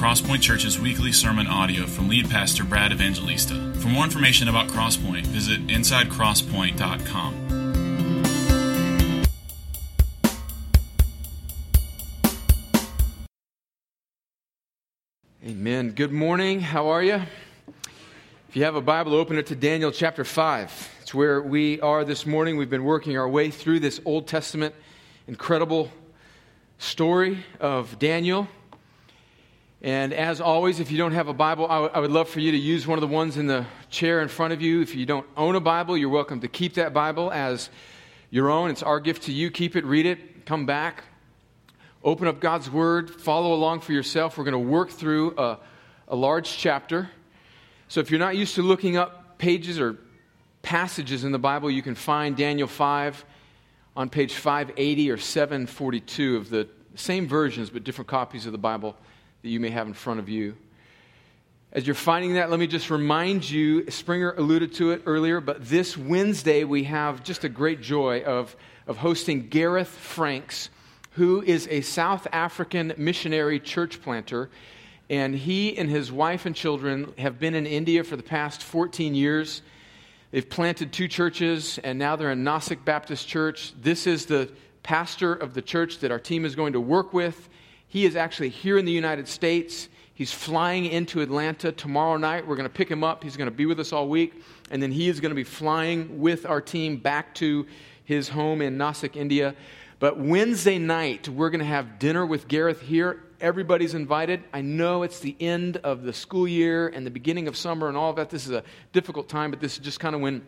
Crosspoint Church's weekly sermon audio from lead pastor Brad Evangelista. For more information about Crosspoint, visit insidecrosspoint.com. Amen. Good morning. How are you? If you have a Bible, open it to Daniel chapter 5. It's where we are this morning. We've been working our way through this Old Testament incredible story of Daniel. And as always, if you don't have a Bible, I, w- I would love for you to use one of the ones in the chair in front of you. If you don't own a Bible, you're welcome to keep that Bible as your own. It's our gift to you. Keep it, read it, come back, open up God's Word, follow along for yourself. We're going to work through a, a large chapter. So if you're not used to looking up pages or passages in the Bible, you can find Daniel 5 on page 580 or 742 of the same versions but different copies of the Bible that you may have in front of you. As you're finding that, let me just remind you Springer alluded to it earlier, but this Wednesday we have just a great joy of, of hosting Gareth Franks, who is a South African missionary church planter. And he and his wife and children have been in India for the past 14 years. They've planted two churches, and now they're in Nasik Baptist Church. This is the pastor of the church that our team is going to work with. He is actually here in the United States. He's flying into Atlanta tomorrow night. We're going to pick him up. He's going to be with us all week. And then he is going to be flying with our team back to his home in Nasik, India. But Wednesday night, we're going to have dinner with Gareth here. Everybody's invited. I know it's the end of the school year and the beginning of summer and all of that. This is a difficult time, but this is just kind of when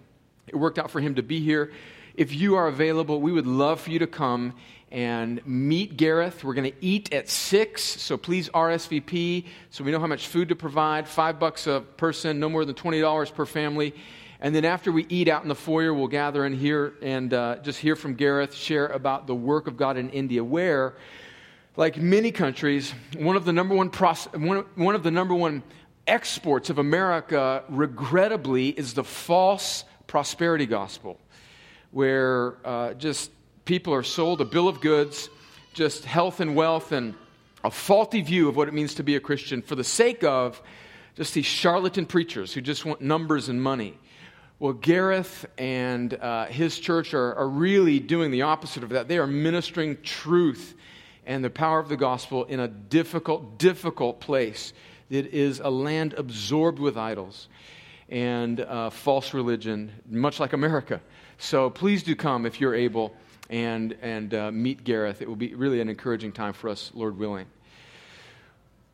it worked out for him to be here. If you are available, we would love for you to come and meet Gareth. We're going to eat at 6, so please RSVP so we know how much food to provide. Five bucks a person, no more than $20 per family. And then after we eat out in the foyer, we'll gather in here and uh, just hear from Gareth, share about the work of God in India, where, like many countries, one of the number one, one, one of the number one exports of America, regrettably, is the false prosperity gospel, where uh, just people are sold a bill of goods, just health and wealth, and a faulty view of what it means to be a Christian for the sake of just these charlatan preachers who just want numbers and money. Well, Gareth and uh, his church are, are really doing the opposite of that. They are ministering truth and the power of the gospel in a difficult, difficult place. It is a land absorbed with idols and uh, false religion, much like America. So please do come if you're able and, and uh, meet Gareth. It will be really an encouraging time for us, Lord willing.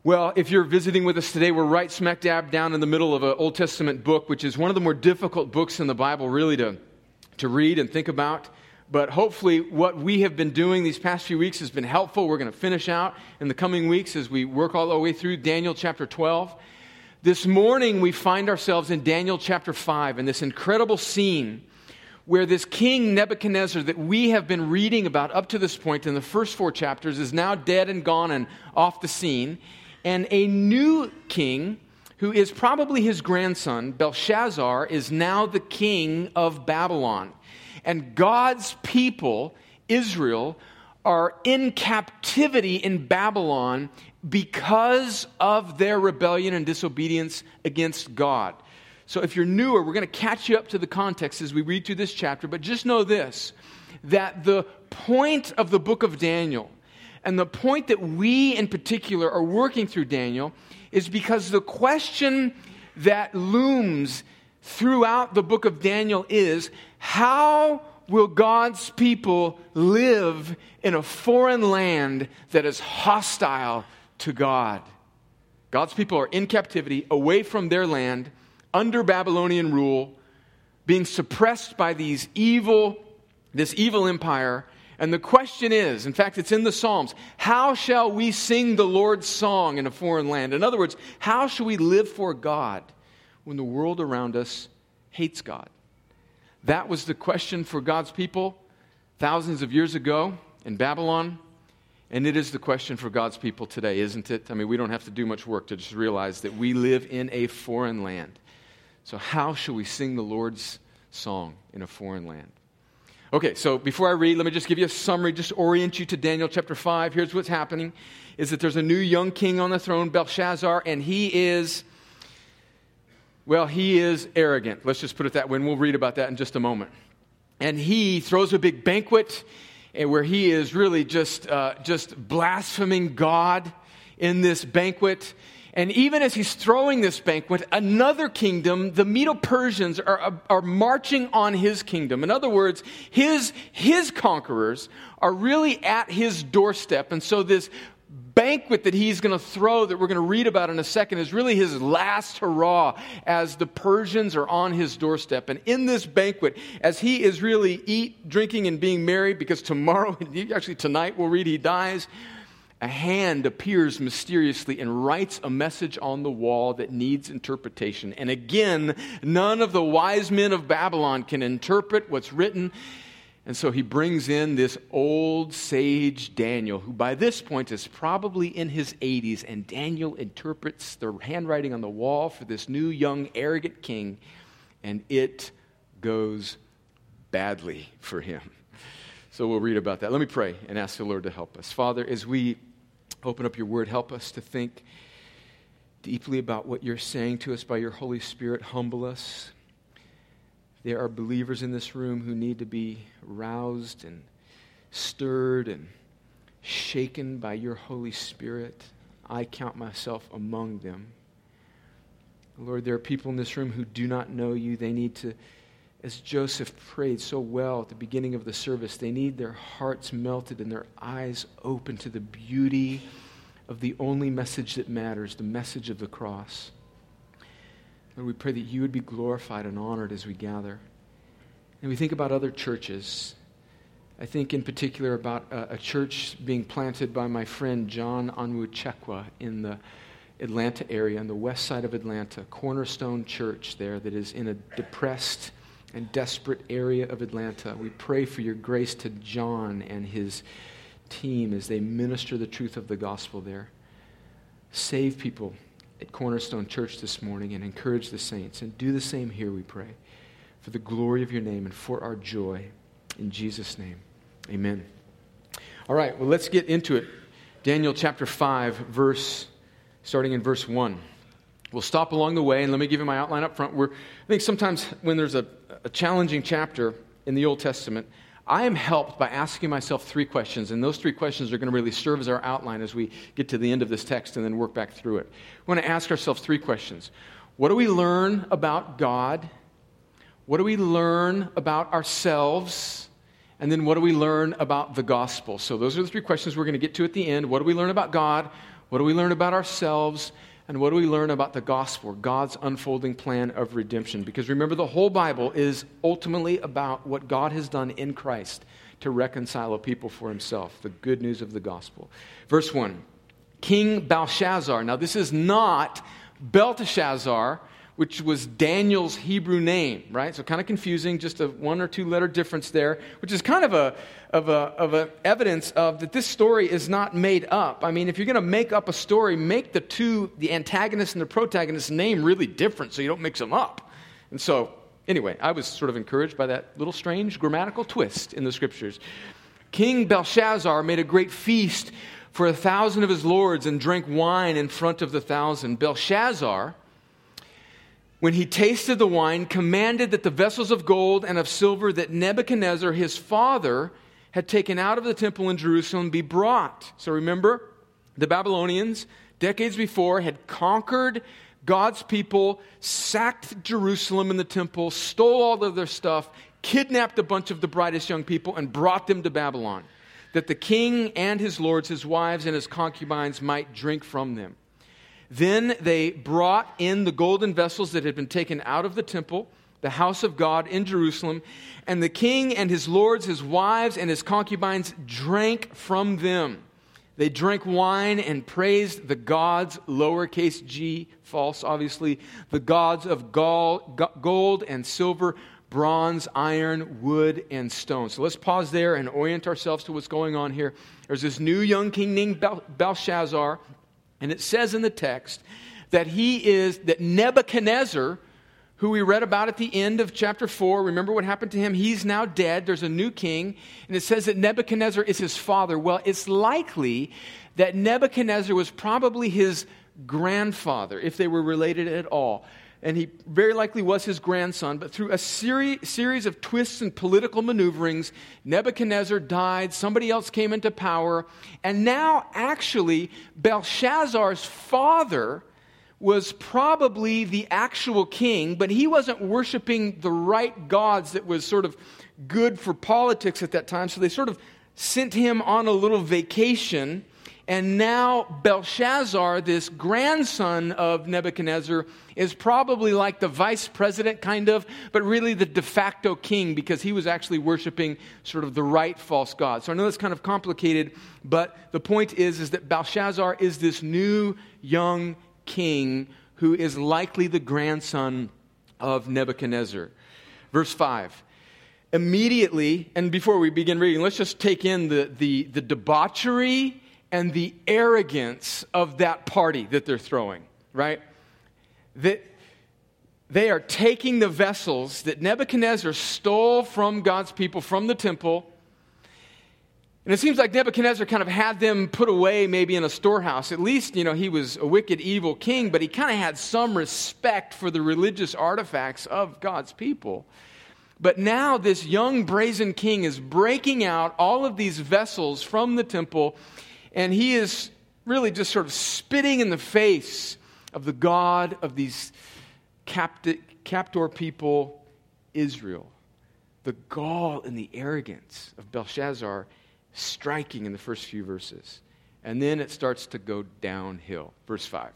Well, if you're visiting with us today, we're right smack dab down in the middle of an Old Testament book, which is one of the more difficult books in the Bible, really, to, to read and think about. But hopefully, what we have been doing these past few weeks has been helpful. We're going to finish out in the coming weeks as we work all the way through Daniel chapter 12. This morning, we find ourselves in Daniel chapter 5 in this incredible scene where this king Nebuchadnezzar that we have been reading about up to this point in the first four chapters is now dead and gone and off the scene and a new king who is probably his grandson, Belshazzar, is now the king of Babylon. And God's people, Israel, are in captivity in Babylon because of their rebellion and disobedience against God. So if you're newer, we're going to catch you up to the context as we read through this chapter, but just know this that the point of the book of Daniel and the point that we in particular are working through Daniel is because the question that looms throughout the book of Daniel is how will God's people live in a foreign land that is hostile to God? God's people are in captivity, away from their land, under Babylonian rule, being suppressed by these evil, this evil empire and the question is, in fact, it's in the Psalms, how shall we sing the Lord's song in a foreign land? In other words, how shall we live for God when the world around us hates God? That was the question for God's people thousands of years ago in Babylon. And it is the question for God's people today, isn't it? I mean, we don't have to do much work to just realize that we live in a foreign land. So, how shall we sing the Lord's song in a foreign land? Okay, so before I read, let me just give you a summary, just orient you to Daniel chapter 5. Here's what's happening is that there's a new young king on the throne, Belshazzar, and he is well, he is arrogant. Let's just put it that way, and we'll read about that in just a moment. And he throws a big banquet eh, where he is really just, uh, just blaspheming God in this banquet. And even as he's throwing this banquet, another kingdom, the Medo Persians, are, are marching on his kingdom. In other words, his, his conquerors are really at his doorstep. And so this banquet that he's going to throw, that we're going to read about in a second, is really his last hurrah as the Persians are on his doorstep. And in this banquet, as he is really eat, drinking, and being merry, because tomorrow, actually tonight, we'll read he dies a hand appears mysteriously and writes a message on the wall that needs interpretation. And again, none of the wise men of Babylon can interpret what's written. And so he brings in this old sage Daniel, who by this point is probably in his 80s. And Daniel interprets the handwriting on the wall for this new, young, arrogant king. And it goes badly for him. So we'll read about that. Let me pray and ask the Lord to help us. Father, as we Open up your word. Help us to think deeply about what you're saying to us by your Holy Spirit. Humble us. There are believers in this room who need to be roused and stirred and shaken by your Holy Spirit. I count myself among them. Lord, there are people in this room who do not know you. They need to as Joseph prayed so well at the beginning of the service, they need their hearts melted and their eyes open to the beauty of the only message that matters, the message of the cross. Lord, we pray that you would be glorified and honored as we gather. And we think about other churches. I think in particular about a, a church being planted by my friend John Onwuchekwa in the Atlanta area, on the west side of Atlanta, Cornerstone Church there that is in a depressed, and desperate area of Atlanta. We pray for your grace to John and his team as they minister the truth of the gospel there. Save people at Cornerstone Church this morning and encourage the saints. And do the same here, we pray, for the glory of your name and for our joy. In Jesus' name, amen. All right, well, let's get into it. Daniel chapter 5, verse, starting in verse 1. We'll stop along the way, and let me give you my outline up front. We're, I think sometimes when there's a, a challenging chapter in the Old Testament, I am helped by asking myself three questions, and those three questions are going to really serve as our outline as we get to the end of this text and then work back through it. We want to ask ourselves three questions What do we learn about God? What do we learn about ourselves? And then what do we learn about the gospel? So, those are the three questions we're going to get to at the end. What do we learn about God? What do we learn about ourselves? And what do we learn about the gospel, God's unfolding plan of redemption? Because remember, the whole Bible is ultimately about what God has done in Christ to reconcile a people for himself, the good news of the gospel. Verse 1 King Belshazzar. Now, this is not Belteshazzar, which was Daniel's Hebrew name, right? So kind of confusing, just a one or two letter difference there, which is kind of a of a of a evidence of that this story is not made up. I mean, if you're going to make up a story, make the two, the antagonist and the protagonist name really different so you don't mix them up. And so, anyway, I was sort of encouraged by that little strange grammatical twist in the scriptures. King Belshazzar made a great feast for a thousand of his lords and drank wine in front of the thousand. Belshazzar when he tasted the wine, commanded that the vessels of gold and of silver that Nebuchadnezzar, his father, had taken out of the temple in Jerusalem be brought. So remember, the Babylonians, decades before, had conquered God's people, sacked Jerusalem and the temple, stole all of their stuff, kidnapped a bunch of the brightest young people, and brought them to Babylon, that the king and his lords, his wives, and his concubines might drink from them. Then they brought in the golden vessels that had been taken out of the temple, the house of God in Jerusalem, and the king and his lords, his wives, and his concubines drank from them. They drank wine and praised the gods, lowercase g, false, obviously, the gods of gold and silver, bronze, iron, wood, and stone. So let's pause there and orient ourselves to what's going on here. There's this new young king named Belshazzar and it says in the text that he is, that Nebuchadnezzar, who we read about at the end of chapter 4. Remember what happened to him? He's now dead. There's a new king. And it says that Nebuchadnezzar is his father. Well, it's likely that Nebuchadnezzar was probably his grandfather, if they were related at all. And he very likely was his grandson, but through a seri- series of twists and political maneuverings, Nebuchadnezzar died, somebody else came into power, and now actually Belshazzar's father was probably the actual king, but he wasn't worshiping the right gods that was sort of good for politics at that time. So they sort of sent him on a little vacation. And now Belshazzar, this grandson of Nebuchadnezzar, is probably like the vice president, kind of, but really the de facto king because he was actually worshiping sort of the right false god. So I know that's kind of complicated, but the point is, is that Belshazzar is this new young king who is likely the grandson of Nebuchadnezzar. Verse 5. Immediately, and before we begin reading, let's just take in the, the, the debauchery and the arrogance of that party that they're throwing, right? That they are taking the vessels that Nebuchadnezzar stole from God's people, from the temple, and it seems like Nebuchadnezzar kind of had them put away maybe in a storehouse. At least, you know, he was a wicked, evil king, but he kind of had some respect for the religious artifacts of God's people. But now this young brazen king is breaking out all of these vessels from the temple, and he is really just sort of spitting in the face of the God of these captor people, Israel. The gall and the arrogance of Belshazzar striking in the first few verses. And then it starts to go downhill. Verse 5.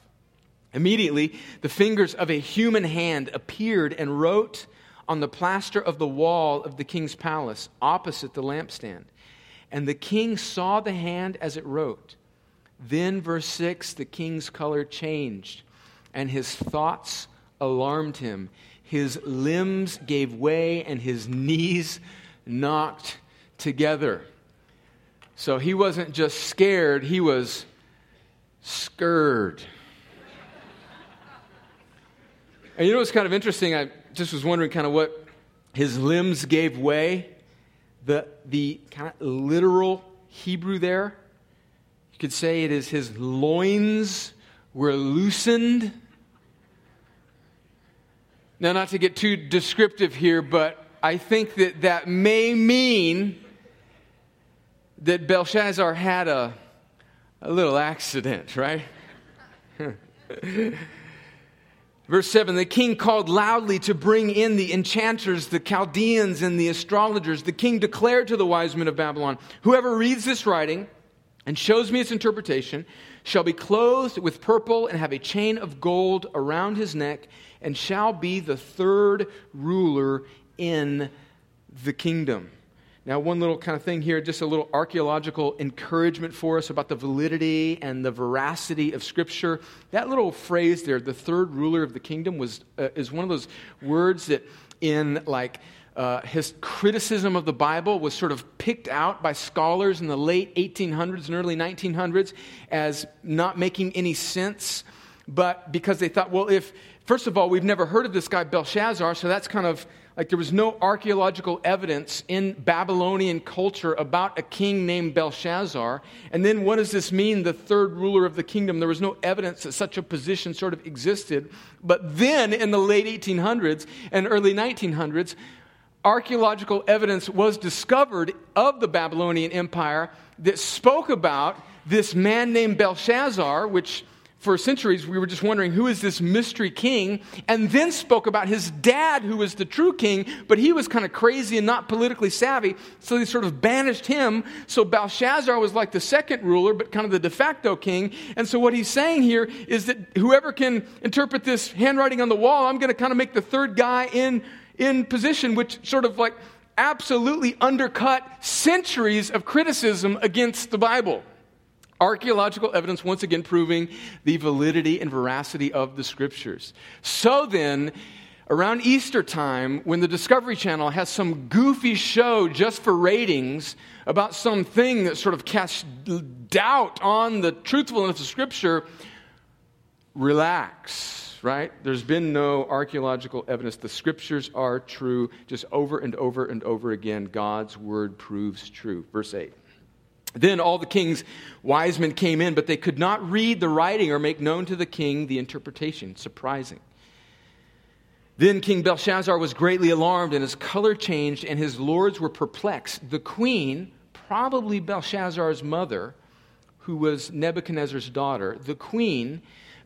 Immediately, the fingers of a human hand appeared and wrote on the plaster of the wall of the king's palace opposite the lampstand. And the king saw the hand as it wrote. Then, verse 6, the king's color changed, and his thoughts alarmed him. His limbs gave way, and his knees knocked together. So he wasn't just scared, he was scared. and you know what's kind of interesting? I just was wondering kind of what his limbs gave way. The, the kind of literal Hebrew there, you could say it is his loins were loosened. Now, not to get too descriptive here, but I think that that may mean that Belshazzar had a, a little accident, right? Verse 7 The king called loudly to bring in the enchanters, the Chaldeans, and the astrologers. The king declared to the wise men of Babylon Whoever reads this writing and shows me its interpretation shall be clothed with purple and have a chain of gold around his neck and shall be the third ruler in the kingdom. Now, one little kind of thing here, just a little archaeological encouragement for us about the validity and the veracity of Scripture. That little phrase there, the third ruler of the kingdom, was, uh, is one of those words that in like uh, his criticism of the Bible was sort of picked out by scholars in the late 1800s and early 1900s as not making any sense. But because they thought, well, if, first of all, we've never heard of this guy Belshazzar, so that's kind of like there was no archaeological evidence in Babylonian culture about a king named Belshazzar. And then what does this mean, the third ruler of the kingdom? There was no evidence that such a position sort of existed. But then in the late 1800s and early 1900s, archaeological evidence was discovered of the Babylonian Empire that spoke about this man named Belshazzar, which for centuries, we were just wondering who is this mystery king, and then spoke about his dad, who was the true king, but he was kind of crazy and not politically savvy, so they sort of banished him. So Belshazzar was like the second ruler, but kind of the de facto king. And so what he's saying here is that whoever can interpret this handwriting on the wall, I'm going to kind of make the third guy in, in position, which sort of like absolutely undercut centuries of criticism against the Bible archaeological evidence once again proving the validity and veracity of the scriptures. So then, around Easter time, when the Discovery Channel has some goofy show just for ratings about something that sort of casts doubt on the truthfulness of Scripture, relax. right? There's been no archaeological evidence. The scriptures are true. Just over and over and over again, God's word proves true. Verse 8. Then all the king's wise men came in, but they could not read the writing or make known to the king the interpretation. Surprising. Then King Belshazzar was greatly alarmed, and his color changed, and his lords were perplexed. The queen, probably Belshazzar's mother, who was Nebuchadnezzar's daughter, the queen,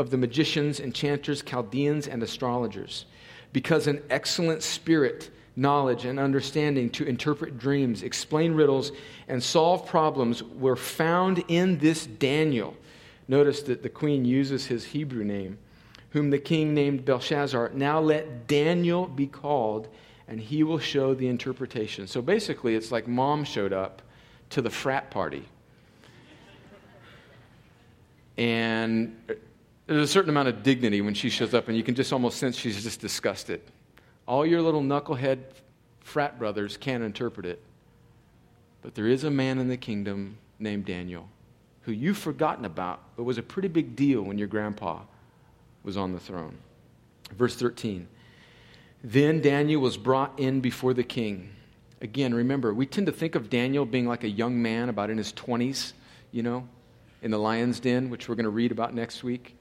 of the magicians, enchanters, Chaldeans, and astrologers, because an excellent spirit, knowledge, and understanding to interpret dreams, explain riddles, and solve problems were found in this Daniel. Notice that the queen uses his Hebrew name whom the king named Belteshazzar. Now let Daniel be called, and he will show the interpretation. So basically, it's like mom showed up to the frat party. And there's a certain amount of dignity when she shows up, and you can just almost sense she's just disgusted. All your little knucklehead frat brothers can't interpret it. But there is a man in the kingdom named Daniel who you've forgotten about, but was a pretty big deal when your grandpa was on the throne. Verse 13. Then Daniel was brought in before the king. Again, remember, we tend to think of Daniel being like a young man, about in his 20s, you know, in the lion's den, which we're going to read about next week.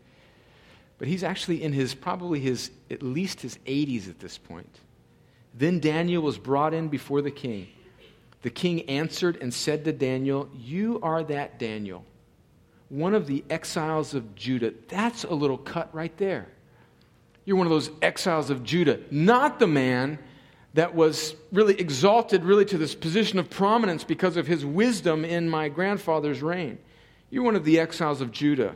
But he's actually in his, probably his, at least his 80s at this point. Then Daniel was brought in before the king. The king answered and said to Daniel, You are that Daniel one of the exiles of Judah. That's a little cut right there. You're one of those exiles of Judah, not the man that was really exalted really to this position of prominence because of his wisdom in my grandfather's reign. You're one of the exiles of Judah,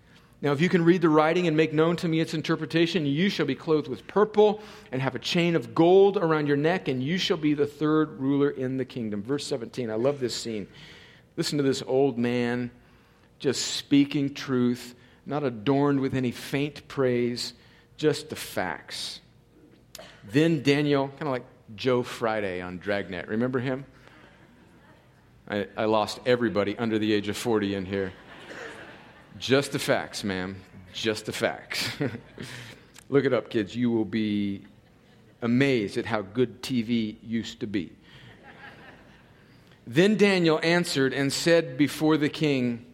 Now, if you can read the writing and make known to me its interpretation, you shall be clothed with purple and have a chain of gold around your neck, and you shall be the third ruler in the kingdom. Verse 17, I love this scene. Listen to this old man just speaking truth not adorned with any faint praise, just the facts. Then Daniel, kind of like Joe Friday on Dragnet. Remember him? I, I lost everybody under the age of 40 in here. Just the facts, ma'am. Just the facts. Look it up, kids. You will be amazed at how good TV used to be. Then Daniel answered and said before the king,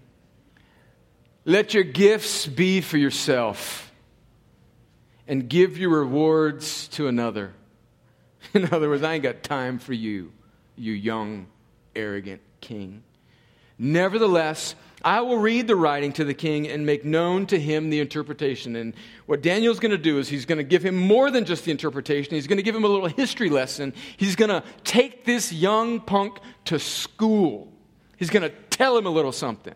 let your gifts be for yourself and give your rewards to another. In other words, I ain't got time for you, you young, arrogant king. Nevertheless, I will read the writing to the king and make known to him the interpretation. And what Daniel's going to do is he's going to give him more than just the interpretation. He's going to give him a little history lesson. He's going to take this young punk to school. He's going to tell him a little something.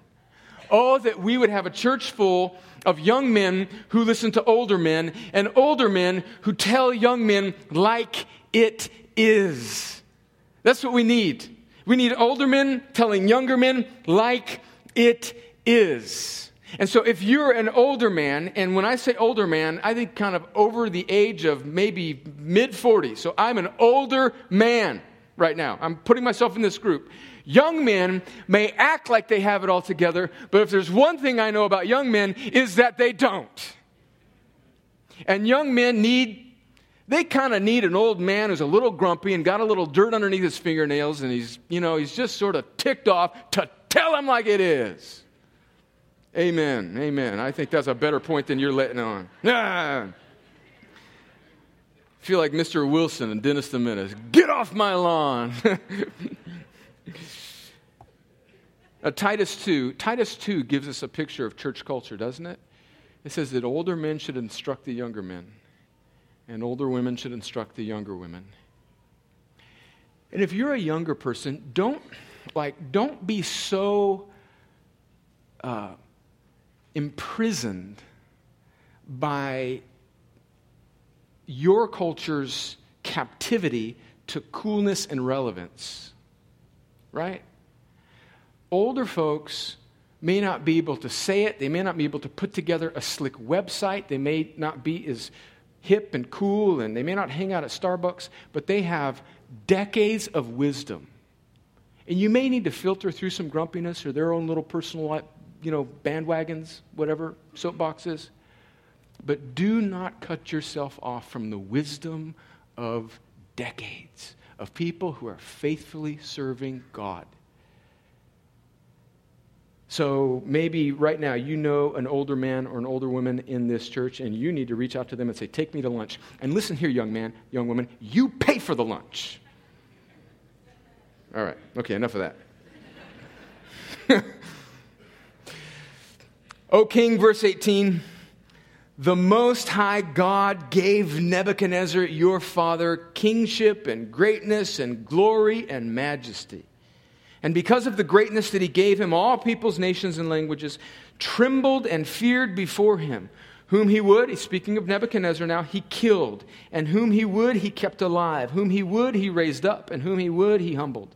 Oh, that we would have a church full of young men who listen to older men and older men who tell young men like it is. That's what we need. We need older men telling younger men like it is. And so, if you're an older man, and when I say older man, I think kind of over the age of maybe mid 40s. So, I'm an older man right now. I'm putting myself in this group. Young men may act like they have it all together, but if there's one thing I know about young men is that they don't. And young men need, they kind of need an old man who's a little grumpy and got a little dirt underneath his fingernails and he's, you know, he's just sort of ticked off to tell them like it is. Amen. Amen. I think that's a better point than you're letting on. Ah. feel like Mr. Wilson and Dennis the Menace. Get off my lawn. Now, Titus 2, Titus 2 gives us a picture of church culture, doesn't it? It says that older men should instruct the younger men, and older women should instruct the younger women. And if you're a younger person, don't like don't be so uh, imprisoned by your culture's captivity to coolness and relevance. Right? Older folks may not be able to say it, they may not be able to put together a slick website, they may not be as hip and cool, and they may not hang out at Starbucks, but they have decades of wisdom. And you may need to filter through some grumpiness or their own little personal, you know, bandwagons, whatever, soapboxes. But do not cut yourself off from the wisdom of decades of people who are faithfully serving God. So maybe right now you know an older man or an older woman in this church, and you need to reach out to them and say, Take me to lunch. And listen here, young man, young woman, you pay for the lunch. All right, okay, enough of that. o King, verse 18 The Most High God gave Nebuchadnezzar, your father, kingship and greatness and glory and majesty. And because of the greatness that he gave him, all peoples, nations, and languages trembled and feared before him. Whom he would, he's speaking of Nebuchadnezzar now, he killed. And whom he would, he kept alive. Whom he would, he raised up. And whom he would, he humbled.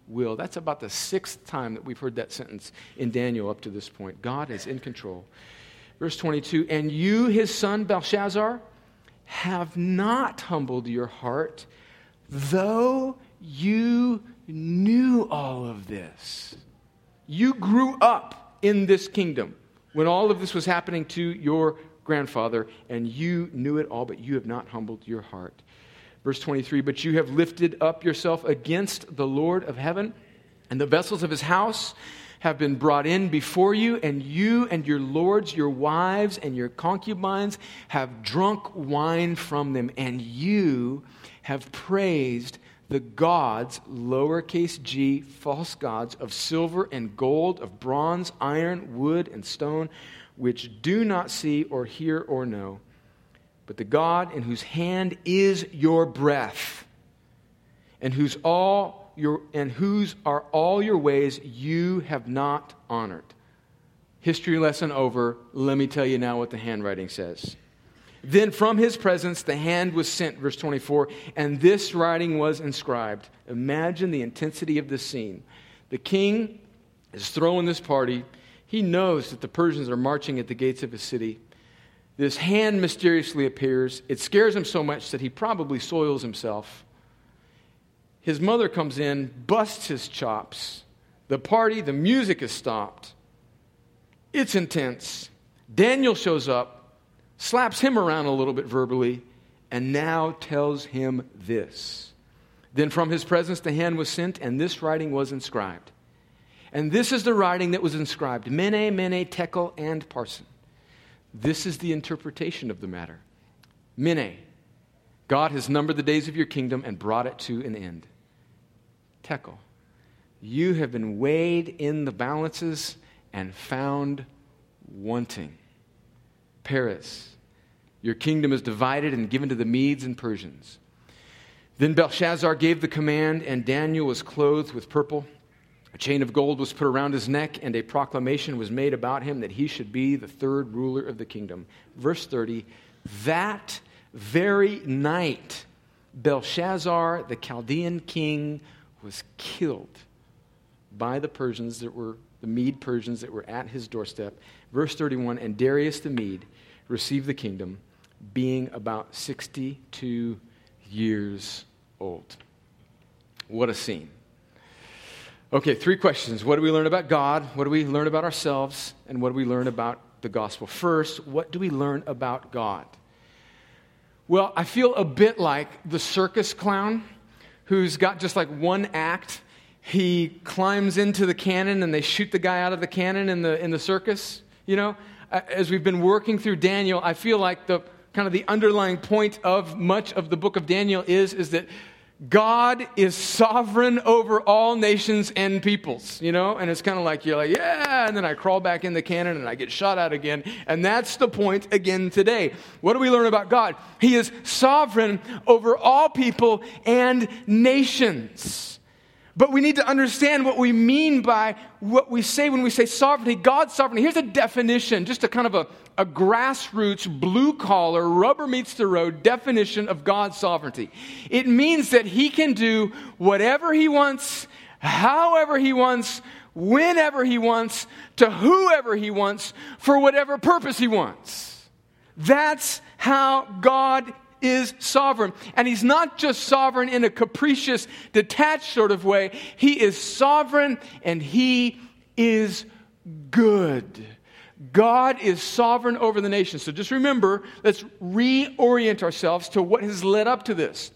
will. That's about the sixth time that we've heard that sentence in Daniel up to this point. God is in control. Verse 22 And you, his son Belshazzar, have not humbled your heart, though you knew all of this. You grew up in this kingdom when all of this was happening to your grandfather, and you knew it all, but you have not humbled your heart. Verse 23 But you have lifted up yourself against the Lord of heaven, and the vessels of his house have been brought in before you, and you and your lords, your wives, and your concubines have drunk wine from them, and you have praised the gods, lowercase g, false gods, of silver and gold, of bronze, iron, wood, and stone, which do not see or hear or know but the God in whose hand is your breath, and whose all your and whose are all your ways you have not honored. History lesson over. Let me tell you now what the handwriting says. Then from his presence the hand was sent, verse 24, and this writing was inscribed. Imagine the intensity of this scene. The king is throwing this party. He knows that the Persians are marching at the gates of his city. This hand mysteriously appears. It scares him so much that he probably soils himself. His mother comes in, busts his chops. The party, the music is stopped. It's intense. Daniel shows up, slaps him around a little bit verbally, and now tells him this. Then from his presence the hand was sent, and this writing was inscribed. And this is the writing that was inscribed Mene, Mene, Tekel, and Parsin. This is the interpretation of the matter. Mene, God has numbered the days of your kingdom and brought it to an end. Tekel, you have been weighed in the balances and found wanting. Peres, your kingdom is divided and given to the Medes and Persians. Then Belshazzar gave the command, and Daniel was clothed with purple a chain of gold was put around his neck, and a proclamation was made about him that he should be the third ruler of the kingdom. Verse 30 That very night, Belshazzar, the Chaldean king, was killed by the Persians that were the Mede Persians that were at his doorstep. Verse 31 And Darius the Mede received the kingdom, being about 62 years old. What a scene. Okay, three questions. What do we learn about God? What do we learn about ourselves? And what do we learn about the gospel? First, what do we learn about God? Well, I feel a bit like the circus clown who's got just like one act. He climbs into the cannon and they shoot the guy out of the cannon in the, in the circus. You know, as we've been working through Daniel, I feel like the kind of the underlying point of much of the book of Daniel is, is that God is sovereign over all nations and peoples, you know? And it's kind of like you're like, yeah, and then I crawl back in the cannon and I get shot out again. And that's the point again today. What do we learn about God? He is sovereign over all people and nations. But we need to understand what we mean by what we say when we say sovereignty. God's sovereignty. Here's a definition, just a kind of a, a grassroots, blue collar, rubber meets the road definition of God's sovereignty. It means that He can do whatever He wants, however He wants, whenever He wants, to whoever He wants, for whatever purpose He wants. That's how God is sovereign. And he's not just sovereign in a capricious, detached sort of way, he is sovereign and he is good. God is sovereign over the nation. So just remember, let's reorient ourselves to what has led up to this.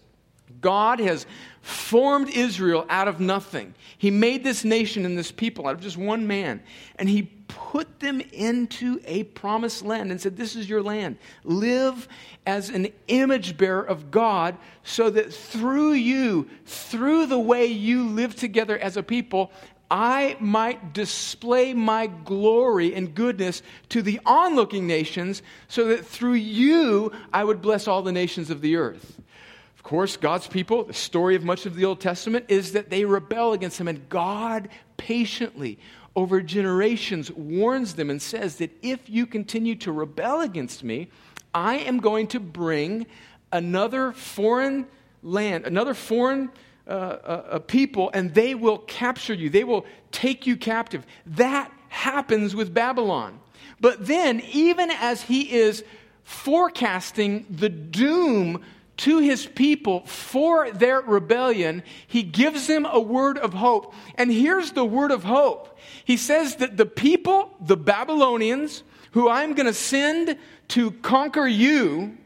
God has formed Israel out of nothing. He made this nation and this people out of just one man. And he put them into a promised land and said, This is your land. Live as an image bearer of God so that through you, through the way you live together as a people, I might display my glory and goodness to the onlooking nations so that through you I would bless all the nations of the earth Of course, God's people, the story of much of the Old Testament is that they rebel against Him, and God patiently, over generations, warns them and says that if you continue to rebel against me, I am going to bring another foreign land, another foreign uh, uh, people, and they will capture you. They will take you captive. That happens with Babylon. But then, even as he is forecasting the doom to his people for their rebellion, he gives them a word of hope. And here's the word of hope He says that the people, the Babylonians, who I'm going to send to conquer you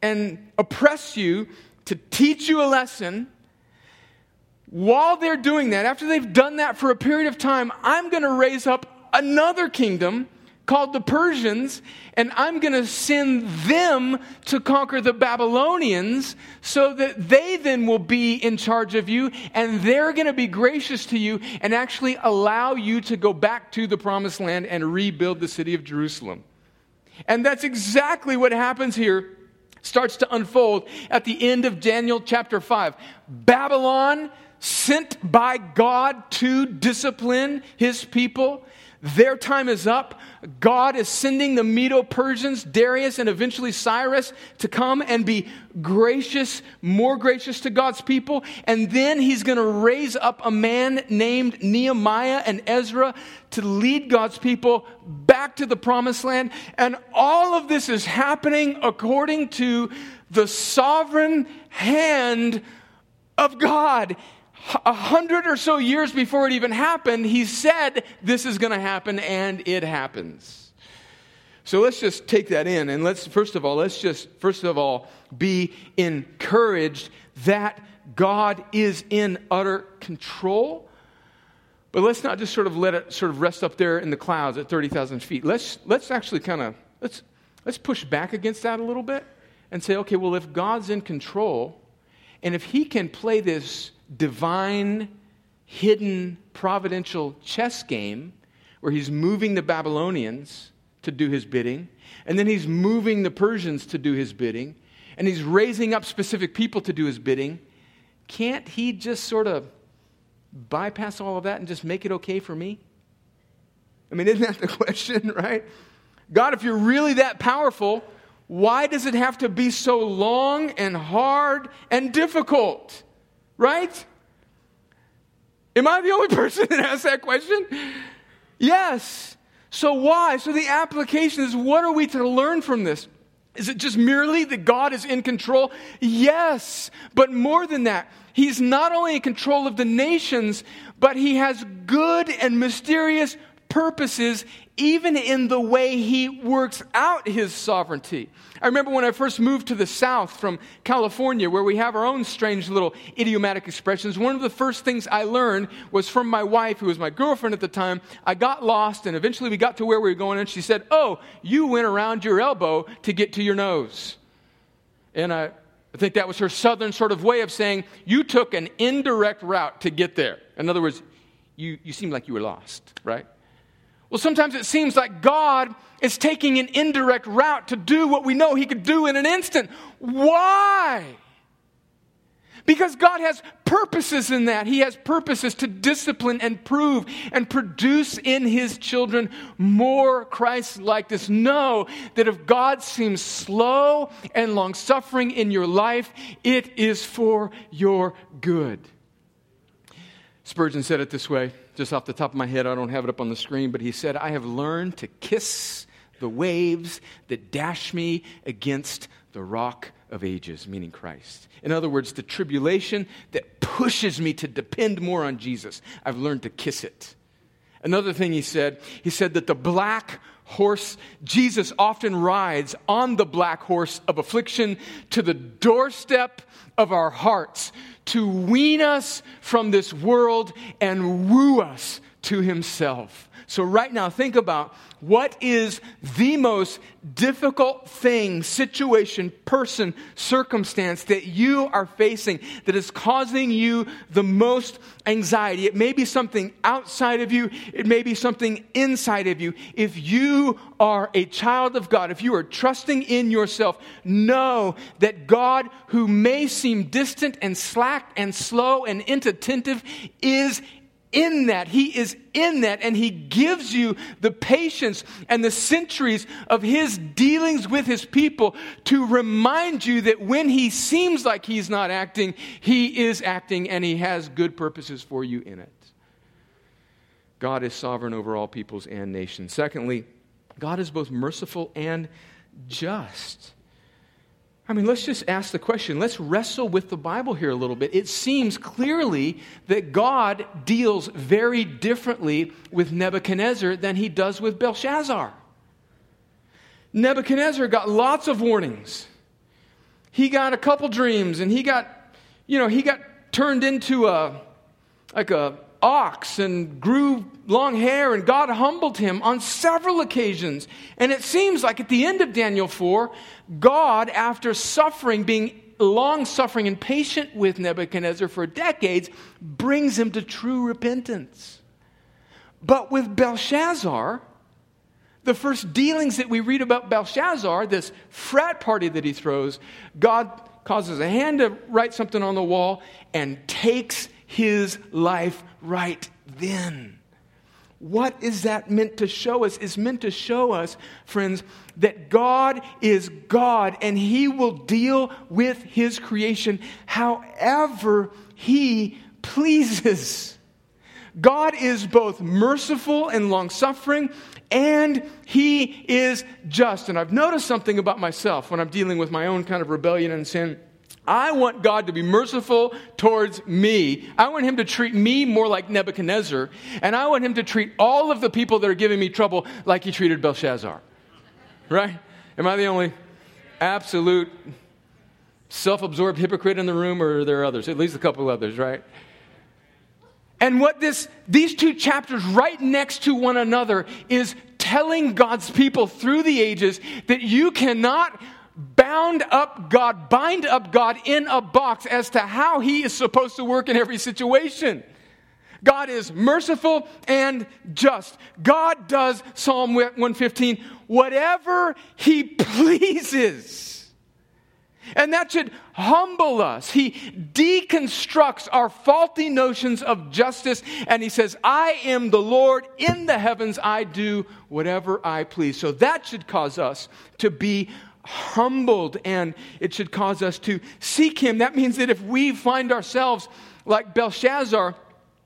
and oppress you, to teach you a lesson, while they're doing that, after they've done that for a period of time, I'm going to raise up another kingdom called the Persians, and I'm going to send them to conquer the Babylonians so that they then will be in charge of you, and they're going to be gracious to you and actually allow you to go back to the promised land and rebuild the city of Jerusalem. And that's exactly what happens here. Starts to unfold at the end of Daniel chapter 5. Babylon, sent by God to discipline his people, their time is up. God is sending the Medo Persians, Darius, and eventually Cyrus to come and be gracious, more gracious to God's people. And then he's going to raise up a man named Nehemiah and Ezra to lead God's people back to the promised land. And all of this is happening according to the sovereign hand of God a hundred or so years before it even happened, he said this is going to happen, and it happens. So let's just take that in, and let's, first of all, let's just, first of all, be encouraged that God is in utter control. But let's not just sort of let it sort of rest up there in the clouds at 30,000 feet. Let's, let's actually kind of, let's, let's push back against that a little bit and say, okay, well, if God's in control, and if he can play this divine, hidden, providential chess game where he's moving the Babylonians to do his bidding, and then he's moving the Persians to do his bidding, and he's raising up specific people to do his bidding. Can't he just sort of bypass all of that and just make it okay for me? I mean, isn't that the question, right? God, if you're really that powerful, why does it have to be so long and hard and difficult? Right? Am I the only person that asks that question? Yes. So why? So the application is what are we to learn from this? Is it just merely that God is in control? Yes. But more than that, He's not only in control of the nations, but He has good and mysterious purposes even in the way he works out his sovereignty. I remember when I first moved to the South from California, where we have our own strange little idiomatic expressions. One of the first things I learned was from my wife, who was my girlfriend at the time. I got lost, and eventually we got to where we were going, and she said, Oh, you went around your elbow to get to your nose. And I, I think that was her southern sort of way of saying, You took an indirect route to get there. In other words, you, you seemed like you were lost, right? Well, sometimes it seems like God is taking an indirect route to do what we know He could do in an instant. Why? Because God has purposes in that. He has purposes to discipline and prove and produce in His children more Christ likeness. Know that if God seems slow and long suffering in your life, it is for your good. Spurgeon said it this way just off the top of my head, I don't have it up on the screen, but he said, I have learned to kiss the waves that dash me against the rock of ages, meaning Christ. In other words, the tribulation that pushes me to depend more on Jesus, I've learned to kiss it. Another thing he said, he said that the black horse, Jesus often rides on the black horse of affliction to the doorstep of our hearts to wean us from this world and woo us to himself. So, right now, think about what is the most difficult thing, situation, person, circumstance that you are facing that is causing you the most anxiety. It may be something outside of you, it may be something inside of you. If you are a child of God, if you are trusting in yourself, know that God, who may seem distant and slack and slow and inattentive, is in that. He is in that, and He gives you the patience and the centuries of His dealings with His people to remind you that when He seems like He's not acting, He is acting, and He has good purposes for you in it. God is sovereign over all peoples and nations. Secondly, God is both merciful and just. I mean, let's just ask the question. Let's wrestle with the Bible here a little bit. It seems clearly that God deals very differently with Nebuchadnezzar than he does with Belshazzar. Nebuchadnezzar got lots of warnings. He got a couple dreams and he got, you know, he got turned into a like a ox and grew long hair, and God humbled him on several occasions. And it seems like at the end of Daniel 4, God, after suffering, being long suffering and patient with Nebuchadnezzar for decades, brings him to true repentance. But with Belshazzar, the first dealings that we read about Belshazzar, this frat party that he throws, God causes a hand to write something on the wall and takes his life right then. What is that meant to show us? It's meant to show us, friends, that God is God and He will deal with His creation however He pleases. God is both merciful and long suffering, and He is just. And I've noticed something about myself when I'm dealing with my own kind of rebellion and sin. I want God to be merciful towards me. I want Him to treat me more like Nebuchadnezzar, and I want Him to treat all of the people that are giving me trouble like He treated Belshazzar. Right? Am I the only absolute self absorbed hypocrite in the room, or are there others? At least a couple others, right? And what this, these two chapters right next to one another is telling God's people through the ages that you cannot bound up God, bind up God in a box as to how He is supposed to work in every situation. God is merciful and just. God does, Psalm 115, whatever He pleases. And that should humble us. He deconstructs our faulty notions of justice and he says, I am the Lord in the heavens. I do whatever I please. So that should cause us to be humbled and it should cause us to seek him. That means that if we find ourselves like Belshazzar,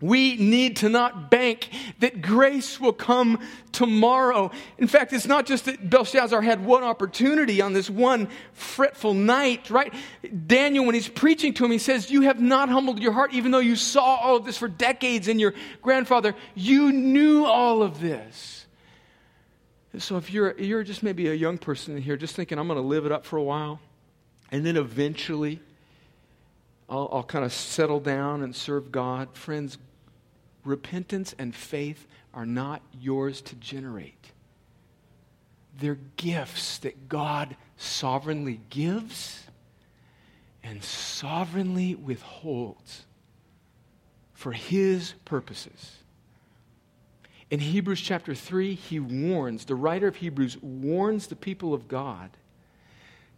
We need to not bank that grace will come tomorrow. In fact, it's not just that Belshazzar had one opportunity on this one fretful night, right? Daniel, when he's preaching to him, he says, You have not humbled your heart, even though you saw all of this for decades in your grandfather. You knew all of this. So if you're, you're just maybe a young person here, just thinking, I'm going to live it up for a while, and then eventually, I'll, I'll kind of settle down and serve God. Friends, repentance and faith are not yours to generate. They're gifts that God sovereignly gives and sovereignly withholds for His purposes. In Hebrews chapter 3, he warns, the writer of Hebrews warns the people of God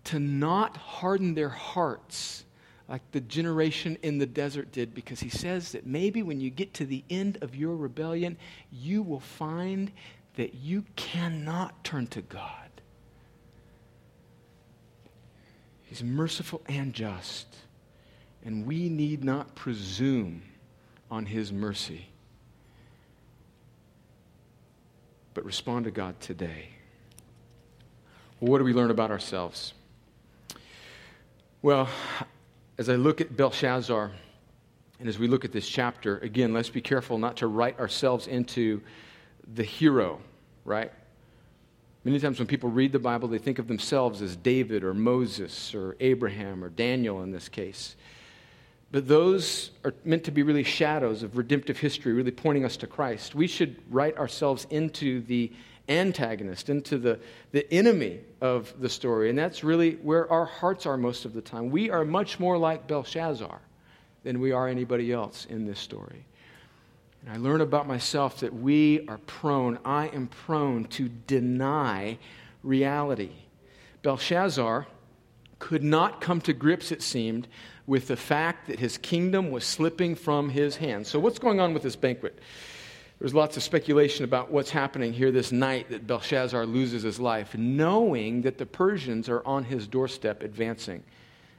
to not harden their hearts like the generation in the desert did, because he says that maybe when you get to the end of your rebellion, you will find that you cannot turn to God. He's merciful and just, and we need not presume on his mercy, but respond to God today. Well, what do we learn about ourselves? Well, as I look at Belshazzar and as we look at this chapter, again, let's be careful not to write ourselves into the hero, right? Many times when people read the Bible, they think of themselves as David or Moses or Abraham or Daniel in this case. But those are meant to be really shadows of redemptive history, really pointing us to Christ. We should write ourselves into the antagonist, into the, the enemy of the story. And that's really where our hearts are most of the time. We are much more like Belshazzar than we are anybody else in this story. And I learn about myself that we are prone, I am prone to deny reality. Belshazzar could not come to grips, it seemed, with the fact that his kingdom was slipping from his hands. So, what's going on with this banquet? There's lots of speculation about what's happening here this night that Belshazzar loses his life, knowing that the Persians are on his doorstep advancing.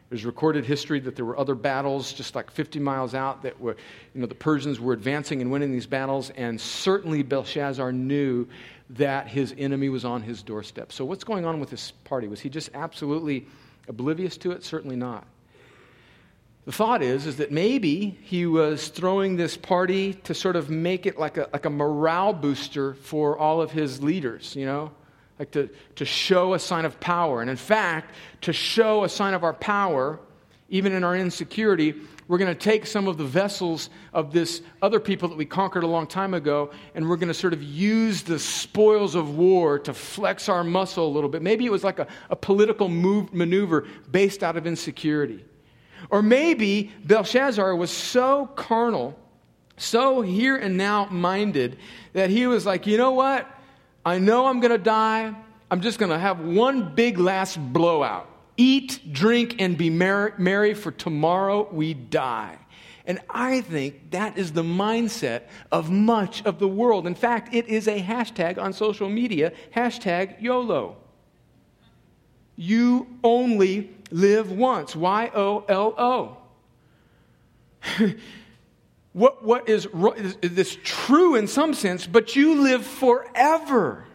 There's recorded history that there were other battles just like 50 miles out that were, you know, the Persians were advancing and winning these battles, and certainly Belshazzar knew that his enemy was on his doorstep. So, what's going on with this party? Was he just absolutely oblivious to it? Certainly not. The thought is, is that maybe he was throwing this party to sort of make it like a, like a morale booster for all of his leaders, you know? Like to, to show a sign of power. And in fact, to show a sign of our power, even in our insecurity, we're going to take some of the vessels of this other people that we conquered a long time ago, and we're going to sort of use the spoils of war to flex our muscle a little bit. Maybe it was like a, a political move, maneuver based out of insecurity. Or maybe Belshazzar was so carnal, so here and now minded, that he was like, you know what? I know I'm going to die. I'm just going to have one big last blowout. Eat, drink, and be merry, for tomorrow we die. And I think that is the mindset of much of the world. In fact, it is a hashtag on social media hashtag YOLO. You only live once. Y O L O. What, what is, is this true in some sense, but you live forever.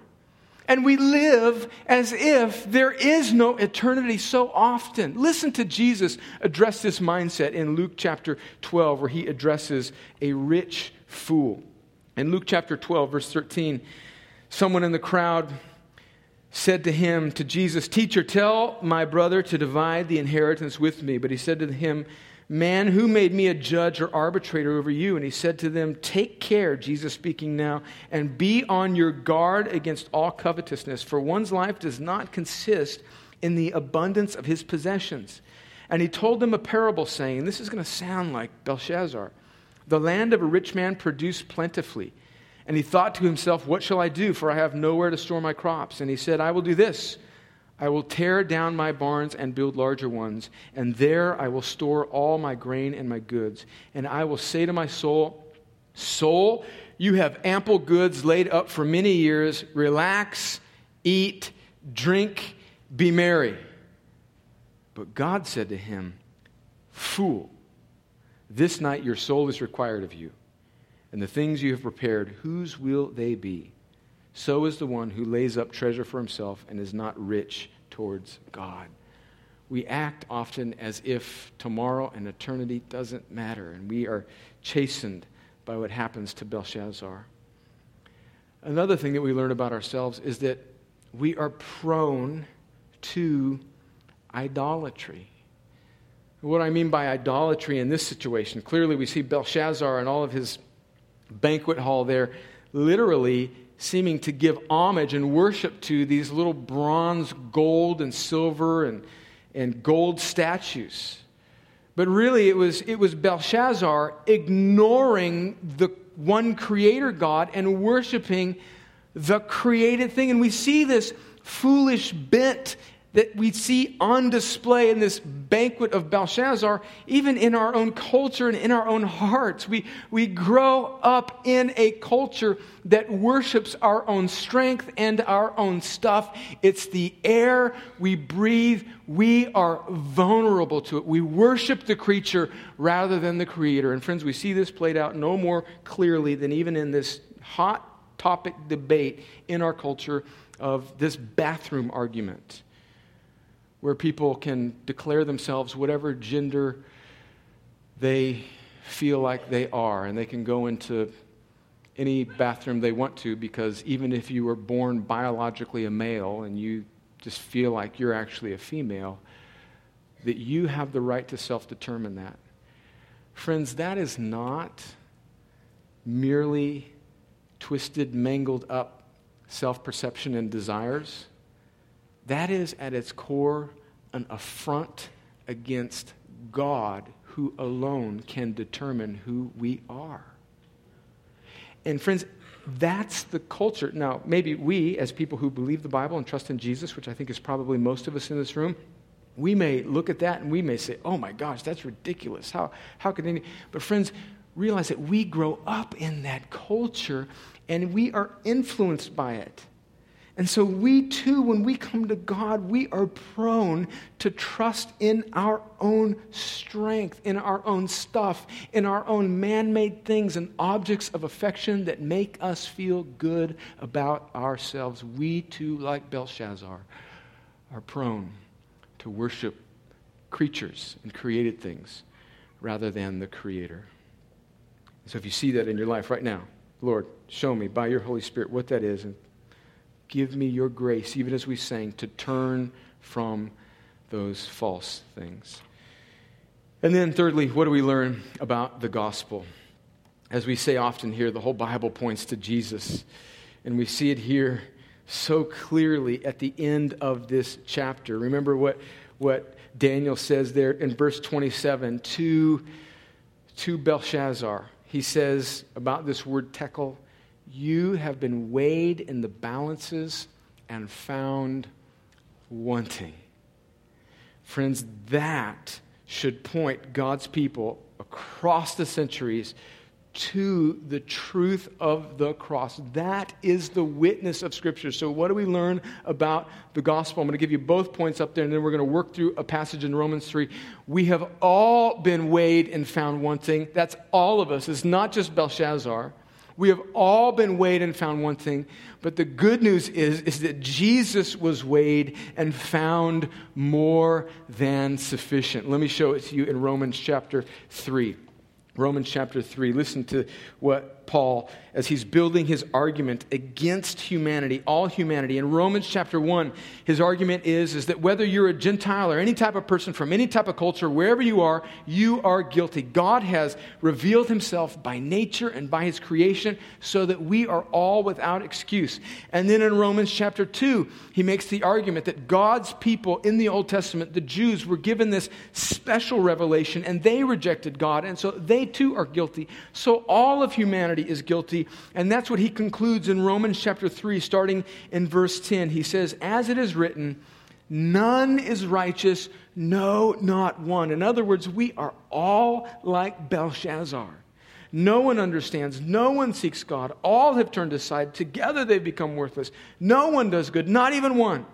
And we live as if there is no eternity so often. Listen to Jesus address this mindset in Luke chapter 12, where he addresses a rich fool. In Luke chapter 12, verse 13, someone in the crowd said to him, to Jesus, Teacher, tell my brother to divide the inheritance with me. But he said to him, Man, who made me a judge or arbitrator over you? And he said to them, Take care, Jesus speaking now, and be on your guard against all covetousness, for one's life does not consist in the abundance of his possessions. And he told them a parable, saying, This is going to sound like Belshazzar. The land of a rich man produced plentifully. And he thought to himself, What shall I do? For I have nowhere to store my crops. And he said, I will do this I will tear down my barns and build larger ones, and there I will store all my grain and my goods. And I will say to my soul, Soul, you have ample goods laid up for many years. Relax, eat, drink, be merry. But God said to him, Fool, this night your soul is required of you and the things you have prepared, whose will they be? So is the one who lays up treasure for himself and is not rich towards God. We act often as if tomorrow and eternity doesn't matter, and we are chastened by what happens to Belshazzar. Another thing that we learn about ourselves is that we are prone to idolatry. What I mean by idolatry in this situation, clearly we see Belshazzar and all of his banquet hall there literally seeming to give homage and worship to these little bronze, gold, and silver and, and gold statues. But really, it was, it was Belshazzar ignoring the one creator God and worshiping the created thing. And we see this foolish bent that we see on display in this banquet of Belshazzar, even in our own culture and in our own hearts. We, we grow up in a culture that worships our own strength and our own stuff. It's the air we breathe. We are vulnerable to it. We worship the creature rather than the creator. And friends, we see this played out no more clearly than even in this hot topic debate in our culture of this bathroom argument where people can declare themselves whatever gender they feel like they are, and they can go into any bathroom they want to because even if you were born biologically a male and you just feel like you're actually a female, that you have the right to self determine that. Friends, that is not merely twisted, mangled up self perception and desires. That is at its core an affront against God, who alone can determine who we are. And, friends, that's the culture. Now, maybe we, as people who believe the Bible and trust in Jesus, which I think is probably most of us in this room, we may look at that and we may say, oh my gosh, that's ridiculous. How, how could any. But, friends, realize that we grow up in that culture and we are influenced by it. And so, we too, when we come to God, we are prone to trust in our own strength, in our own stuff, in our own man made things and objects of affection that make us feel good about ourselves. We too, like Belshazzar, are prone to worship creatures and created things rather than the Creator. So, if you see that in your life right now, Lord, show me by your Holy Spirit what that is and Give me your grace, even as we sang, to turn from those false things. And then, thirdly, what do we learn about the gospel? As we say often here, the whole Bible points to Jesus. And we see it here so clearly at the end of this chapter. Remember what, what Daniel says there in verse 27 to, to Belshazzar. He says about this word tekel, you have been weighed in the balances and found wanting. Friends, that should point God's people across the centuries to the truth of the cross. That is the witness of Scripture. So, what do we learn about the gospel? I'm going to give you both points up there, and then we're going to work through a passage in Romans 3. We have all been weighed and found wanting. That's all of us. It's not just Belshazzar. We have all been weighed and found one thing, but the good news is, is that Jesus was weighed and found more than sufficient. Let me show it to you in Romans chapter 3. Romans chapter 3. Listen to what Paul, as he's building his argument against humanity, all humanity. In Romans chapter 1, his argument is, is that whether you're a Gentile or any type of person from any type of culture, wherever you are, you are guilty. God has revealed himself by nature and by his creation so that we are all without excuse. And then in Romans chapter 2, he makes the argument that God's people in the Old Testament, the Jews, were given this special revelation and they rejected God, and so they too are guilty. So all of humanity humanity is guilty. And that's what he concludes in Romans chapter 3, starting in verse 10. He says, As it is written, none is righteous, no, not one. In other words, we are all like Belshazzar. No one understands. No one seeks God. All have turned aside. Together they've become worthless. No one does good, not even one.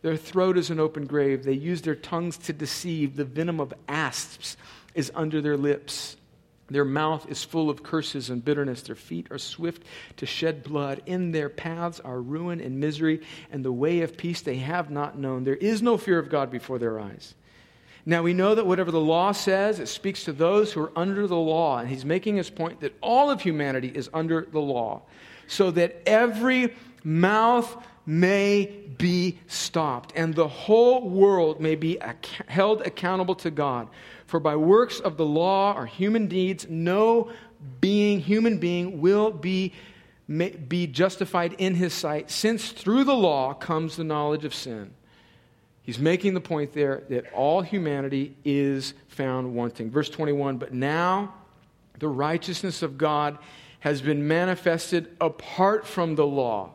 Their throat is an open grave. They use their tongues to deceive. The venom of asps is under their lips. Their mouth is full of curses and bitterness. Their feet are swift to shed blood. In their paths are ruin and misery, and the way of peace they have not known. There is no fear of God before their eyes. Now we know that whatever the law says, it speaks to those who are under the law. And he's making his point that all of humanity is under the law, so that every mouth may be stopped, and the whole world may be held accountable to God. For by works of the law or human deeds, no being, human being, will be, be justified in his sight, since through the law comes the knowledge of sin. He's making the point there that all humanity is found wanting. Verse 21 But now the righteousness of God has been manifested apart from the law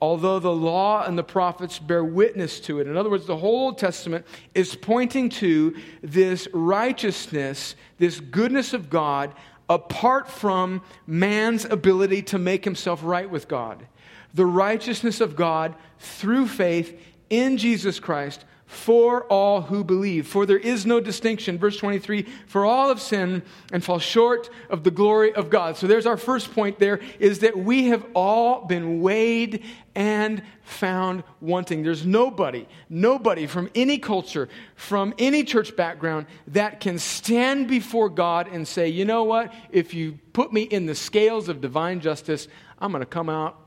although the law and the prophets bear witness to it. In other words, the whole Old Testament is pointing to this righteousness, this goodness of God, apart from man's ability to make himself right with God. The righteousness of God through faith in Jesus Christ for all who believe. For there is no distinction. Verse 23 For all have sinned and fall short of the glory of God. So there's our first point there is that we have all been weighed and found wanting. There's nobody, nobody from any culture, from any church background that can stand before God and say, you know what? If you put me in the scales of divine justice, I'm going to come out,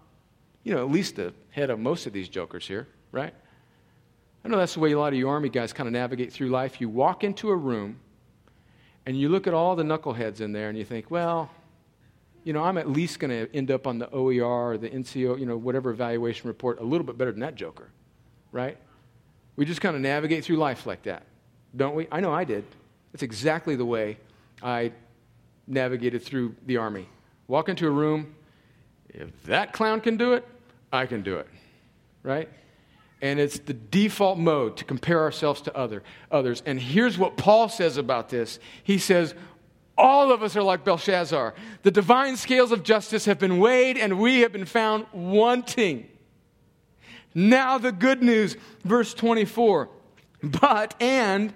you know, at least the head of most of these jokers here, right? I know that's the way a lot of you Army guys kind of navigate through life. You walk into a room and you look at all the knuckleheads in there and you think, well, you know, I'm at least going to end up on the OER or the NCO, you know, whatever evaluation report a little bit better than that joker, right? We just kind of navigate through life like that, don't we? I know I did. That's exactly the way I navigated through the Army. Walk into a room, if that clown can do it, I can do it, right? And it's the default mode to compare ourselves to other, others. And here's what Paul says about this He says, All of us are like Belshazzar. The divine scales of justice have been weighed, and we have been found wanting. Now, the good news, verse 24. But, and,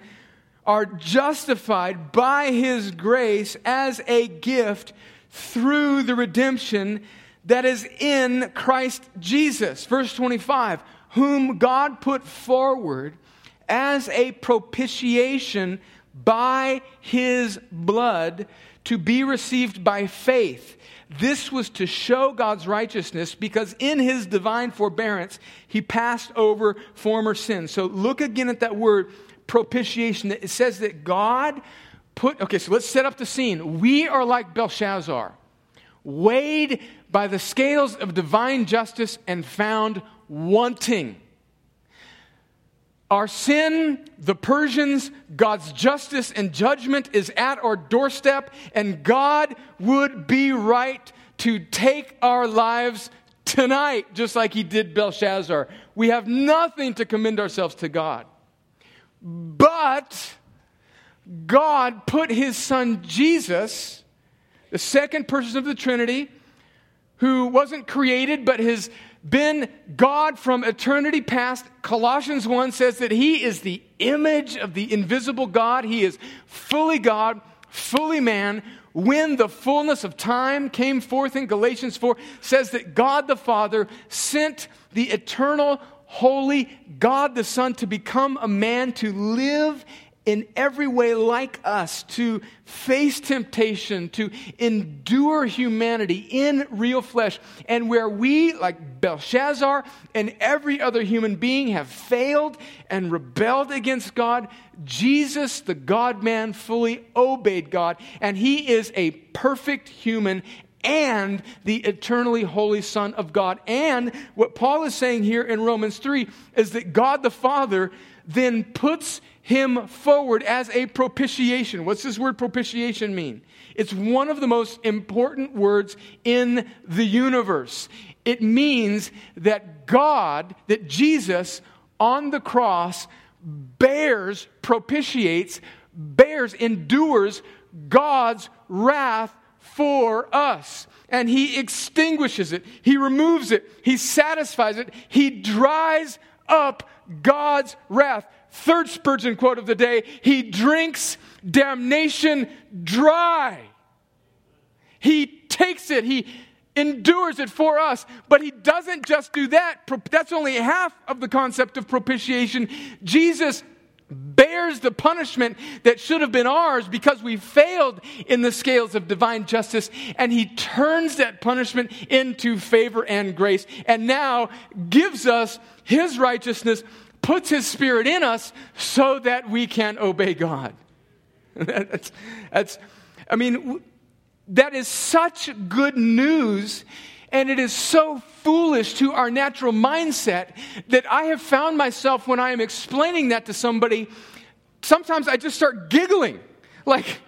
are justified by his grace as a gift through the redemption that is in Christ Jesus. Verse 25 whom God put forward as a propitiation by his blood to be received by faith. This was to show God's righteousness because in his divine forbearance, he passed over former sins. So look again at that word propitiation. It says that God put, okay, so let's set up the scene. We are like Belshazzar, weighed by the scales of divine justice and found wanting. Our sin, the Persians, God's justice and judgment is at our doorstep, and God would be right to take our lives tonight, just like He did Belshazzar. We have nothing to commend ourselves to God. But God put His Son Jesus, the second person of the Trinity, who wasn't created but has been God from eternity past. Colossians 1 says that He is the image of the invisible God. He is fully God, fully man. When the fullness of time came forth in Galatians 4, says that God the Father sent the eternal, holy God the Son to become a man to live in every way like us, to face temptation, to endure humanity in real flesh. And where we, like Belshazzar and every other human being, have failed and rebelled against God, Jesus, the God man, fully obeyed God. And he is a perfect human and the eternally holy Son of God. And what Paul is saying here in Romans 3 is that God the Father then puts him forward as a propitiation. What's this word propitiation mean? It's one of the most important words in the universe. It means that God, that Jesus on the cross bears, propitiates, bears, endures God's wrath for us. And he extinguishes it, he removes it, he satisfies it, he dries up God's wrath. Third Spurgeon quote of the day He drinks damnation dry. He takes it, He endures it for us. But He doesn't just do that. That's only half of the concept of propitiation. Jesus bears the punishment that should have been ours because we failed in the scales of divine justice, and he turns that punishment into favor and grace, and now gives us his righteousness, puts his spirit in us so that we can obey God. that's, that's, I mean, that is such good news and it is so foolish to our natural mindset that I have found myself when I am explaining that to somebody, sometimes I just start giggling. Like,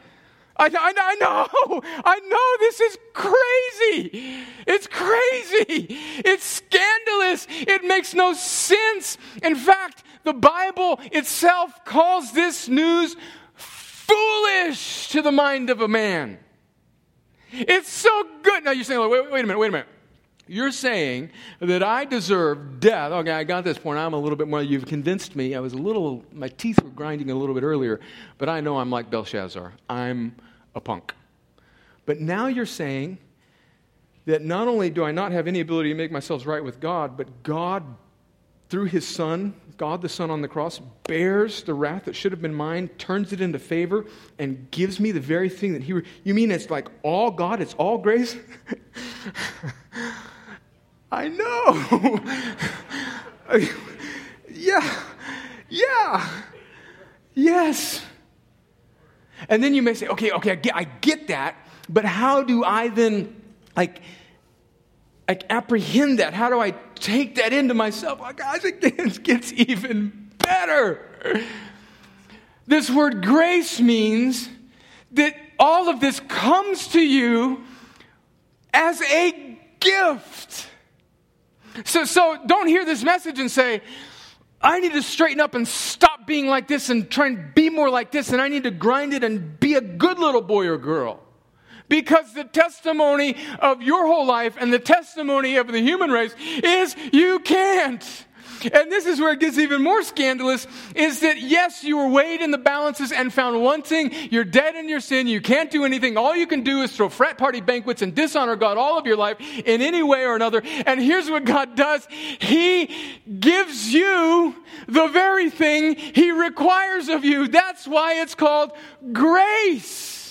I, I, I, know, I know this is crazy. It's crazy. It's scandalous. It makes no sense. In fact, the Bible itself calls this news foolish to the mind of a man. It's so good. Now you're saying, wait, wait a minute, wait a minute. You're saying that I deserve death. Okay, I got this point. I'm a little bit more. You've convinced me. I was a little, my teeth were grinding a little bit earlier, but I know I'm like Belshazzar. I'm a punk. But now you're saying that not only do I not have any ability to make myself right with God, but God, through his Son, God the Son on the cross, bears the wrath that should have been mine, turns it into favor, and gives me the very thing that he. Re- you mean it's like all God? It's all grace? I know. yeah. Yeah. Yes. And then you may say, okay, okay, I get, I get that, but how do I then, like, like apprehend that? How do I take that into myself? Oh, guys, it gets even better. This word grace means that all of this comes to you as a gift. So, so don't hear this message and say, I need to straighten up and stop being like this and try and be more like this, and I need to grind it and be a good little boy or girl. Because the testimony of your whole life and the testimony of the human race is you can't. And this is where it gets even more scandalous is that yes, you were weighed in the balances and found wanting. You're dead in your sin. You can't do anything. All you can do is throw frat party banquets and dishonor God all of your life in any way or another. And here's what God does. He gives you the very thing He requires of you. That's why it's called grace.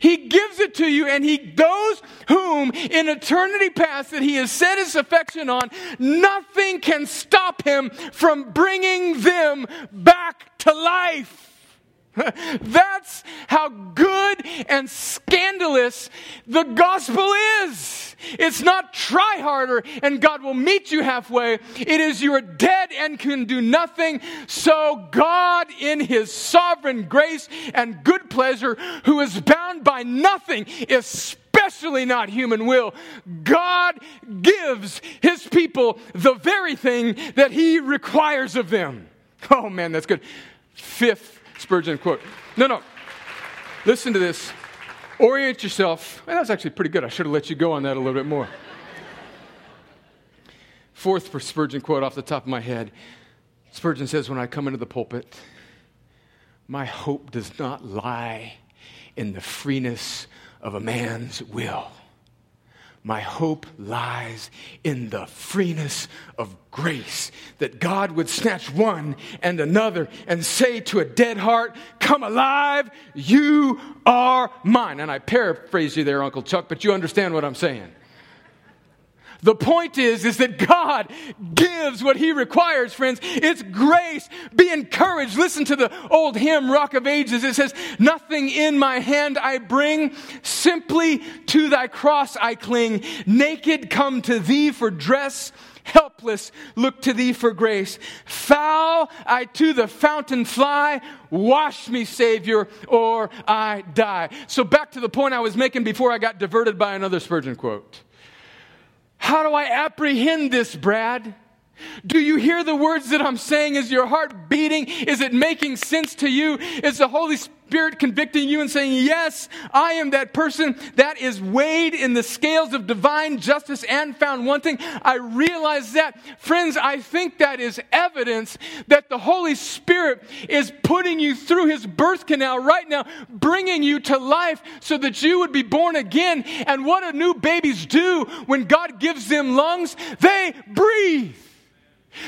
He gives it to you, and He, those whom in eternity past that He has set His affection on, nothing can stop Him from bringing them back to life. That's how good and scandalous the gospel is. It's not try harder and God will meet you halfway. It is you are dead and can do nothing. So God, in His sovereign grace and good pleasure, who is bound by nothing, especially not human will, God gives His people the very thing that He requires of them. Oh man, that's good. Fifth Spurgeon quote. No, no. Listen to this. Orient yourself. Well, that's actually pretty good. I should have let you go on that a little bit more. Fourth for Spurgeon quote off the top of my head. Spurgeon says, When I come into the pulpit, my hope does not lie in the freeness of a man's will my hope lies in the freeness of grace that God would snatch one and another and say to a dead heart, Come alive, you are mine. And I paraphrase you there, Uncle Chuck, but you understand what I'm saying. The point is, is that God gives what He requires, friends. It's grace. Be encouraged. Listen to the old hymn, Rock of Ages. It says, Nothing in my hand I bring, simply to thy cross I cling. Naked come to thee for dress, helpless look to thee for grace. Foul I to the fountain fly, wash me, Savior, or I die. So back to the point I was making before I got diverted by another Spurgeon quote. How do I apprehend this, Brad? Do you hear the words that I'm saying? Is your heart beating? Is it making sense to you? Is the Holy Spirit convicting you and saying, Yes, I am that person that is weighed in the scales of divine justice and found wanting? I realize that. Friends, I think that is evidence that the Holy Spirit is putting you through his birth canal right now, bringing you to life so that you would be born again. And what do new babies do when God gives them lungs? They breathe.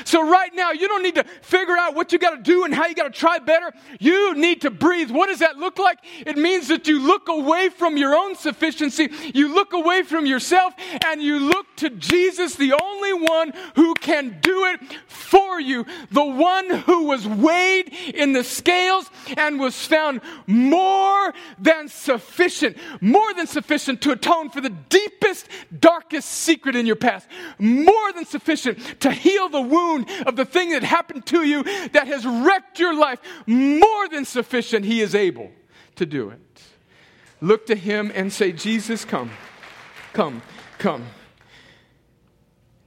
So, right now, you don't need to figure out what you got to do and how you got to try better. You need to breathe. What does that look like? It means that you look away from your own sufficiency, you look away from yourself, and you look to Jesus, the only one who can do it for you, the one who was weighed in the scales and was found more than sufficient, more than sufficient to atone for the deepest, darkest secret in your past, more than sufficient to heal the wound of the thing that happened to you that has wrecked your life, more than sufficient, He is able to do it. Look to Him and say, Jesus, come, come, come.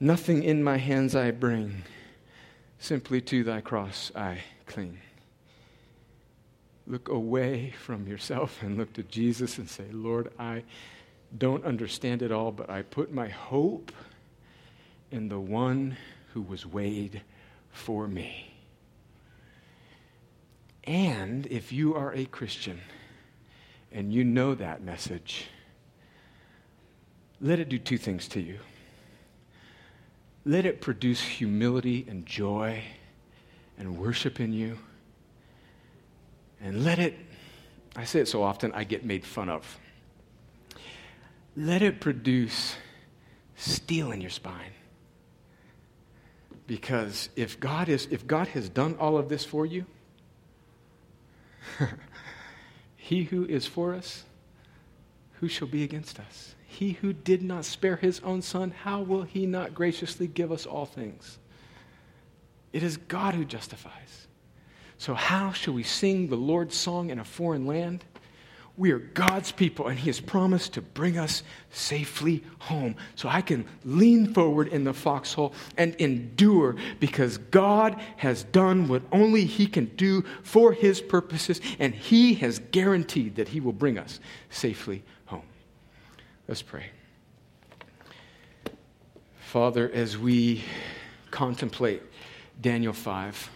Nothing in my hands I bring, simply to thy cross I cling. Look away from yourself and look to Jesus and say, Lord, I don't understand it all, but I put my hope in the one who was weighed for me. And if you are a Christian and you know that message, let it do two things to you. Let it produce humility and joy and worship in you. And let it, I say it so often, I get made fun of. Let it produce steel in your spine. Because if God, is, if God has done all of this for you, he who is for us, who shall be against us? He who did not spare his own son, how will he not graciously give us all things? It is God who justifies. So, how shall we sing the Lord's song in a foreign land? We are God's people, and He has promised to bring us safely home. So I can lean forward in the foxhole and endure because God has done what only He can do for His purposes, and He has guaranteed that He will bring us safely home. Let's pray. Father, as we contemplate Daniel 5,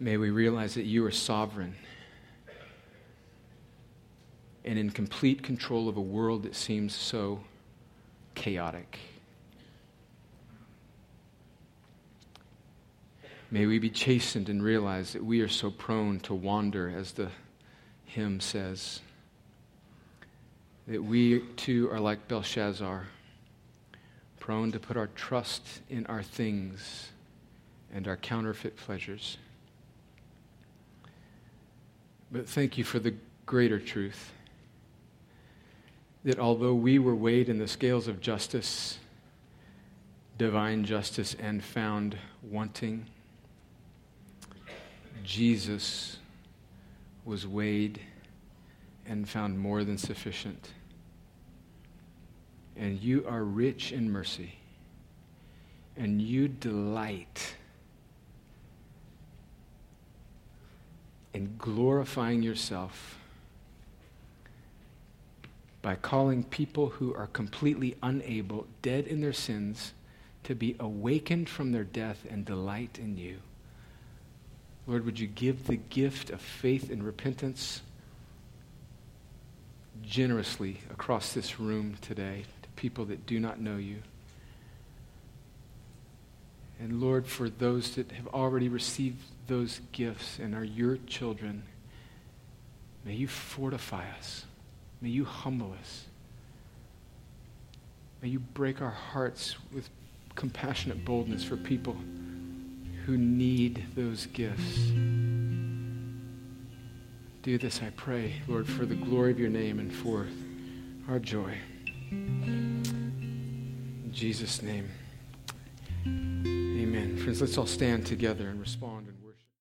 May we realize that you are sovereign and in complete control of a world that seems so chaotic. May we be chastened and realize that we are so prone to wander, as the hymn says. That we too are like Belshazzar, prone to put our trust in our things and our counterfeit pleasures. But thank you for the greater truth that although we were weighed in the scales of justice, divine justice, and found wanting, Jesus was weighed and found more than sufficient. And you are rich in mercy, and you delight and glorifying yourself by calling people who are completely unable, dead in their sins, to be awakened from their death and delight in you. Lord, would you give the gift of faith and repentance generously across this room today to people that do not know you? And Lord, for those that have already received those gifts and are your children, may you fortify us. May you humble us. May you break our hearts with compassionate boldness for people who need those gifts. Do this, I pray, Lord, for the glory of your name and for our joy. In Jesus' name. Amen. Friends, let's all stand together and respond.